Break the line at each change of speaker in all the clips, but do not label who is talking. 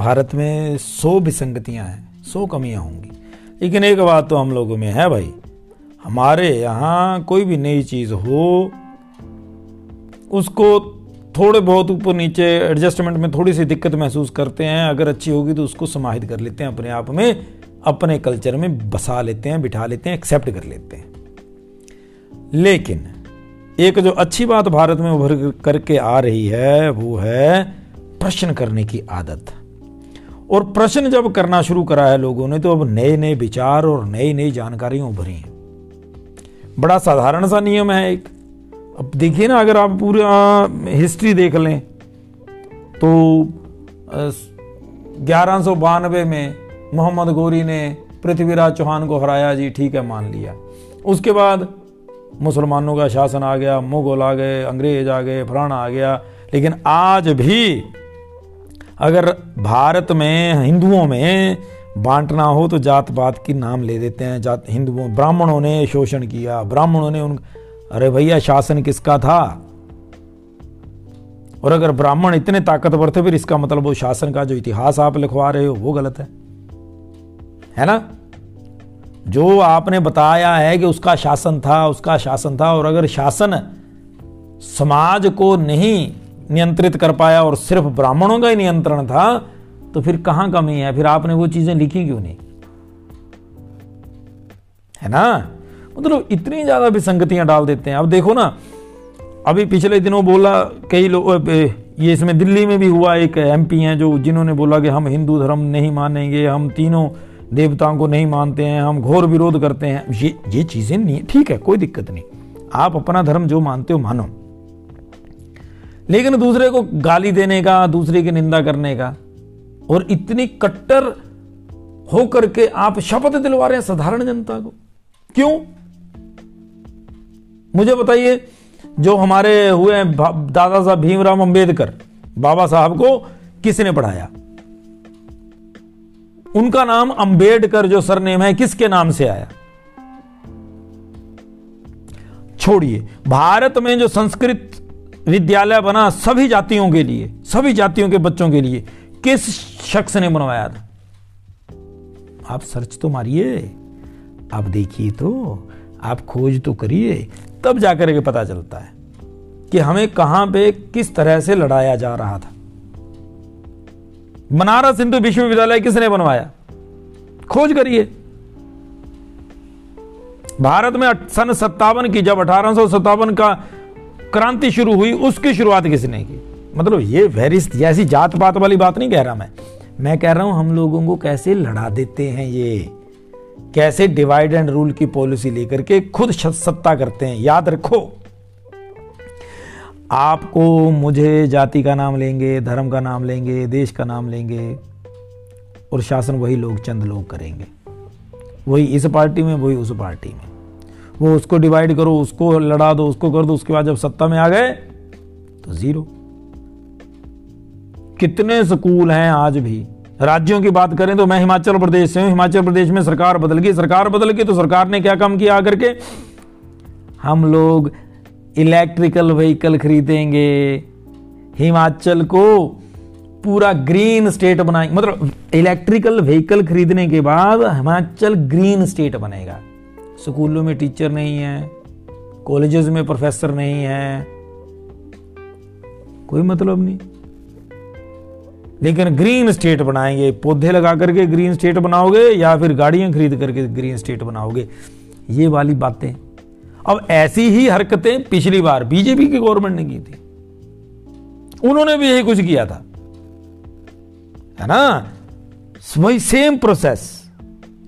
भारत में सौ विसंगतियाँ हैं, सौ कमियाँ होंगी। लेकिन एक बात तो हम लोगों में है भाई, हमारे यहाँ कोई भी नई चीज़ हो, उसको थोड़े बहुत ऊपर नीचे एडजस्टमेंट में थोड़ी सी दिक्कत महसूस करते हैं, अगर अच्छी होगी तो उसको समाहित कर लेते हैं अपने आप में, अपने कल्चर में बसा लेते हैं, बिठा लेते हैं एक्सेप्ट कर लेते हैं। लेकिन एक जो अच्छी बात भारत में उभर करके आ रही है, वो है प्रश्न करने की आदत। और प्रश्न जब करना शुरू करा है लोगों ने तो अब नए नए विचार और नई नई जानकारियाँ उभरी हैं। बड़ा साधारण सा नियम है एक। अब देखिए ना, अगर आप पूरा हिस्ट्री देख लें तो ग्यारह सौ बानवे में मोहम्मद गोरी ने पृथ्वीराज चौहान को हराया, जी ठीक है, मान लिया। उसके बाद मुसलमानों का शासन आ गया, मुगल आ गए, अंग्रेज़ आ गए, फलाना आ गया, लेकिन आज भी अगर भारत में, हिंदुओं में बांटना हो तो जात पात की नाम ले देते हैं। जात, हिंदुओं, ब्राह्मणों ने शोषण किया। ब्राह्मणों ने उन, अरे भैया, शासन किसका था? और अगर ब्राह्मण इतने ताकतवर थे, फिर इसका मतलब वो शासन का जो इतिहास आप लिखवा रहे हो, वो गलत है। है ना? जो आपने बताया है कि उसका शासन था, उसका शासन था, और अगर शासन समाज को नहीं नियंत्रित कर पाया और सिर्फ़ ब्राह्मणों का ही नियंत्रण था तो फिर कहाँ कमी है? फिर आपने वो चीज़ें लिखी क्यों नहीं? है ना? मतलब इतनी ज़्यादा विसंगतियाँ डाल देते हैं। अब देखो ना, अभी पिछले दिनों बोला कई लोग ये इसमें दिल्ली में भी हुआ एक एमपी हैं जो जिन्होंने बोला कि हम हिंदू धर्म नहीं मानेंगे, हम तीनों देवताओं को नहीं मानते हैं, हम घोर विरोध करते हैं। ये ये चीज़ें नहीं, ठीक है, कोई दिक्कत नहीं। आप अपना धर्म जो मानते हो मानो। लेकिन दूसरे को गाली देने का, दूसरे की निंदा करने का। और इतनी कट्टर होकर के आप शपथ दिलवा रहे हैं साधारण जनता को। क्यों? मुझे बताइए, जो हमारे हुए दादा साहब भीमराव अंबेडकर, बाबा साहब को किसने पढ़ाया? उनका नाम अंबेडकर जो सरनेम है, किसके नाम से आया? छोड़िए, भारत में जो संस्कृत विद्यालय बना सभी जातियों के लिए, सभी जातियों के बच्चों के लिए। किस शख्स ने बनवाया था? आप सर्च तो मारिए। आप देखिए तो आप खोज तो करिए, तब जाकर के पता चलता है कि हमें कहाँ पे किस तरह से लड़ाया जा रहा था। बनारस हिंदू विश्वविद्यालय किसने बनवाया? खोज करिए। भारत में सन सत्तावन की, जब अठारह सौ सत्तावन का क्रांति शुरू हुई, उसकी शुरुआत किसने की? मतलब ये वेरी ऐसी जात पात वाली बात नहीं कह रहा मैं। मैं कह रहा हूँ, हम लोगों को कैसे लड़ा देते हैं ये? कैसे डिवाइड एंड रूल की पॉलिसी लेकर के खुद सत्ता करते हैं? याद रखो। आपको मुझे जाति का नाम लेंगे, धर्म का नाम लेंगे, देश का नाम लेंगे, और शासन वही लोग चंद लोग करेंगे। वही इस पार्टी में, वही उस पार्टी में। वो उसको डिवाइड करो, उसको लड़ा दो, उसको कर दो, उसके बाद जब सत्ता में आ गए तो ज़ीरो कितने स्कूल हैं आज भी? राज्यों की बात करें तो मैं हिमाचल प्रदेश से हूँ, हिमाचल प्रदेश में सरकार बदल गई, सरकार बदल गई तो सरकार ने क्या काम किया आकर के? हम लोग इलेक्ट्रिकल व्हीकल खरीदेंगे। हिमाचल को पूरा ग्रीन स्टेट बनाएँगे मतलब इलेक्ट्रिकल व्हीकल खरीदने के बाद हिमाचल ग्रीन स्टेट बनेगा। स्कूलों में टीचर नहीं है, कॉलेजेस में प्रोफेसर नहीं है। कोई मतलब नहीं। लेकिन ग्रीन स्टेट बनाएँगे, पौधे लगा करके ग्रीन स्टेट बनाओगे या फिर गाड़ियाँ खरीद करके ग्रीन स्टेट बनाओगे? ये वाली बातें। अब ऐसी ही हरकतें पिछली बार बीजेपी की गवर्नमेंट ने की थी। उन्होंने भी यही कुछ किया था। है ना? वही सेम प्रोसेस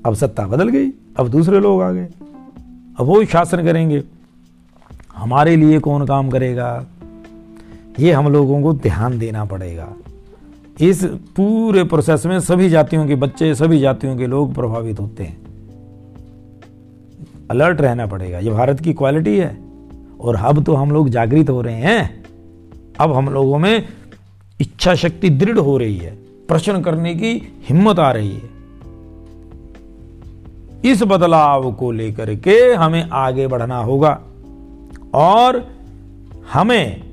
अब सत्ता बदल गई, अब दूसरे लोग आ गए। अब वो शासन करेंगे। हमारे लिए कौन काम करेगा? ये हम लोगों को ध्यान देना पड़ेगा। इस पूरे प्रोसेस में सभी जातियों के बच्चे, सभी जातियों के लोग प्रभावित होते हैं। अलर्ट रहना पड़ेगा। ये भारत की क्वालिटी है। और अब तो हम लोग जागृत हो रहे हैं। अब हम लोगों में इच्छा शक्ति दृढ़ हो रही है। प्रश्न करने की हिम्मत आ रही है। इस बदलाव को लेकर के हमें आगे बढ़ना होगा। और हमें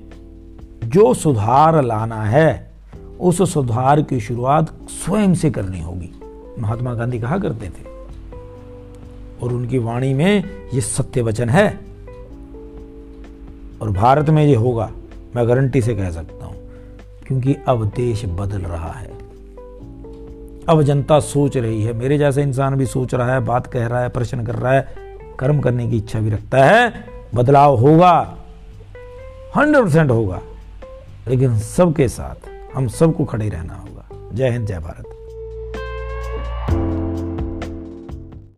जो सुधार लाना है, उस सुधार की शुरुआत स्वयं से करनी होगी। महात्मा गांधी कहा करते थे, और उनकी वाणी में ये सत्य वचन है, और भारत में ये होगा। मैं गारंटी से कह सकता हूँ, क्योंकि अब देश बदल रहा है। अब जनता सोच रही है। मेरे जैसे इंसान भी सोच रहा है, बात कह रहा है, प्रश्न कर रहा है, कर्म करने की इच्छा भी रखता है। बदलाव होगा हंड्रेड परसेंट होगा। लेकिन सबके साथ हम सबको खड़े रहना होगा। जय हिंद, जय भारत।